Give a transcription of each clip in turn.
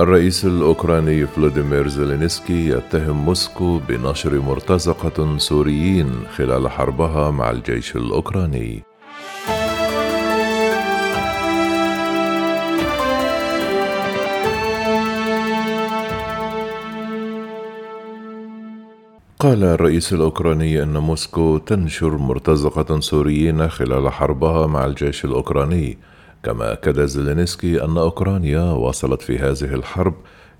الرئيس الأوكراني فلوديمير زيلينسكي يتهم موسكو بنشر مرتزقة سوريين خلال حربها مع الجيش الأوكراني. قال الرئيس الأوكراني أن موسكو تنشر مرتزقة سوريين خلال حربها مع الجيش الأوكراني. كما أكد زيلينسكي أن أوكرانيا وصلت في هذه الحرب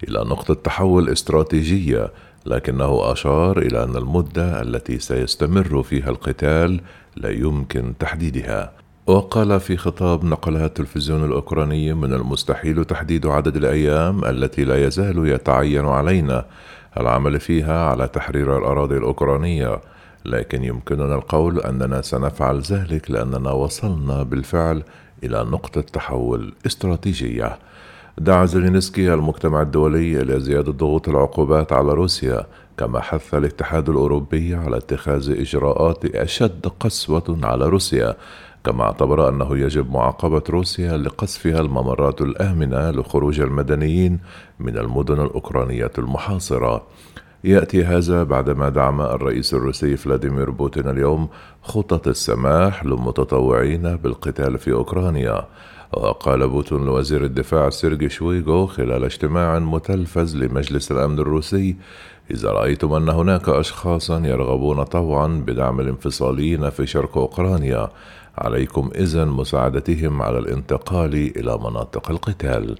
إلى نقطة تحول استراتيجية لكنه أشار إلى أن المدة التي سيستمر فيها القتال لا يمكن تحديدها. وقال في خطاب نقلها التلفزيون الأوكراني من المستحيل تحديد عدد الأيام التي لا يزال يتعين علينا العمل فيها على تحرير الأراضي الأوكرانية لكن يمكننا القول أننا سنفعل ذلك لأننا وصلنا بالفعل إلى نقطة تحول استراتيجية. دعا زيلينسكي المجتمع الدولي إلى زيادة ضغوط العقوبات على روسيا كما حث الاتحاد الأوروبي على اتخاذ إجراءات أشد قسوة على روسيا كما اعتبر أنه يجب معاقبة روسيا لقصفها الممرات الآمنة لخروج المدنيين من المدن الأوكرانية المحاصرة. يأتي هذا بعدما دعم الرئيس الروسي فلاديمير بوتين اليوم خطط السماح للمتطوعين بالقتال في أوكرانيا. وقال بوتين لوزير الدفاع سيرجي شويغو خلال اجتماع متلفز لمجلس الأمن الروسي إذا رأيتم أن هناك اشخاصا يرغبون طوعا بدعم الانفصاليين في شرق أوكرانيا عليكم إذن مساعدتهم على الانتقال إلى مناطق القتال.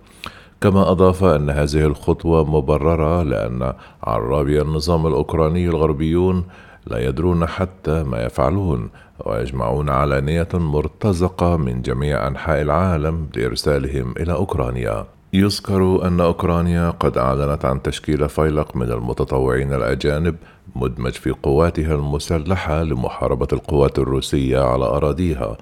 كما أضاف أن هذه الخطوة مبررة لأن عرابي النظام الأوكراني الغربيون لا يدرون حتى ما يفعلون ويجمعون علانية مرتزقة من جميع أنحاء العالم لإرسالهم إلى أوكرانيا. يذكر أن أوكرانيا قد أعلنت عن تشكيل فيلق من المتطوعين الأجانب مدمج في قواتها المسلحة لمحاربة القوات الروسية على أراضيها.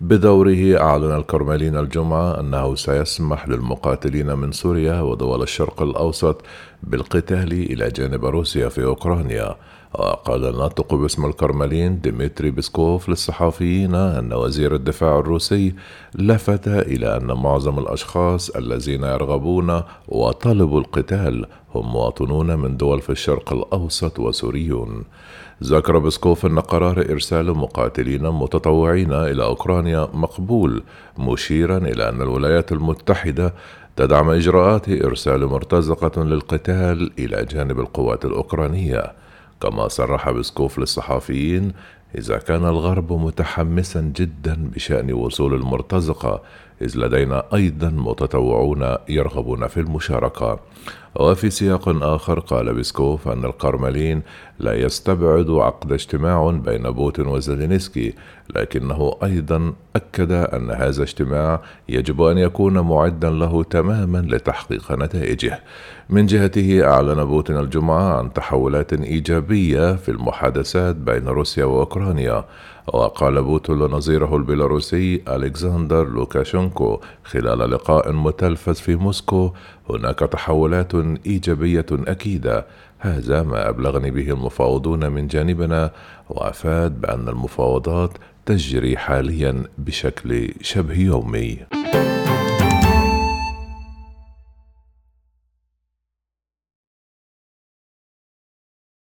بدوره أعلن الكرملين الجمعة أنه سيسمح للمقاتلين من سوريا ودول الشرق الأوسط بالقتال إلى جانب روسيا في أوكرانيا. وقال الناطق باسم الكرملين ديمتري بيسكوف للصحفيين أن وزير الدفاع الروسي لفت إلى أن معظم الأشخاص الذين يرغبون وطلبوا القتال هم مواطنون من دول في الشرق الأوسط وسوريون ذكر بسكوف أن قرار إرسال مقاتلين متطوعين إلى أوكرانيا مقبول مشيرا إلى أن الولايات المتحدة تدعم إجراءات إرسال مرتزقة للقتال إلى جانب القوات الأوكرانية. كما صرح بسكوف للصحفيين إذا كان الغرب متحمسا جدا بشأن وصول المرتزقة إذ لدينا أيضا متطوعون يرغبون في المشاركة. وفي سياق آخر قال بيسكوف أن القرملين لا يستبعد عقد اجتماع بين بوتين وزيلينسكي لكنه أيضا أكد أن هذا اجتماع يجب أن يكون معدا له تماما لتحقيق نتائجه. من جهته أعلن بوتين الجمعة عن تحولات إيجابية في المحادثات بين روسيا وأوكرانيا. وقال بوتين لنظيره البيلاروسي ألكسندر لوكاشنكو خلال لقاء متلفز في موسكو هناك تحولات إيجابية أكيدة. هذا ما أبلغني به المفاوضون من جانبنا وأفاد بأن المفاوضات تجري حاليا بشكل شبه يومي.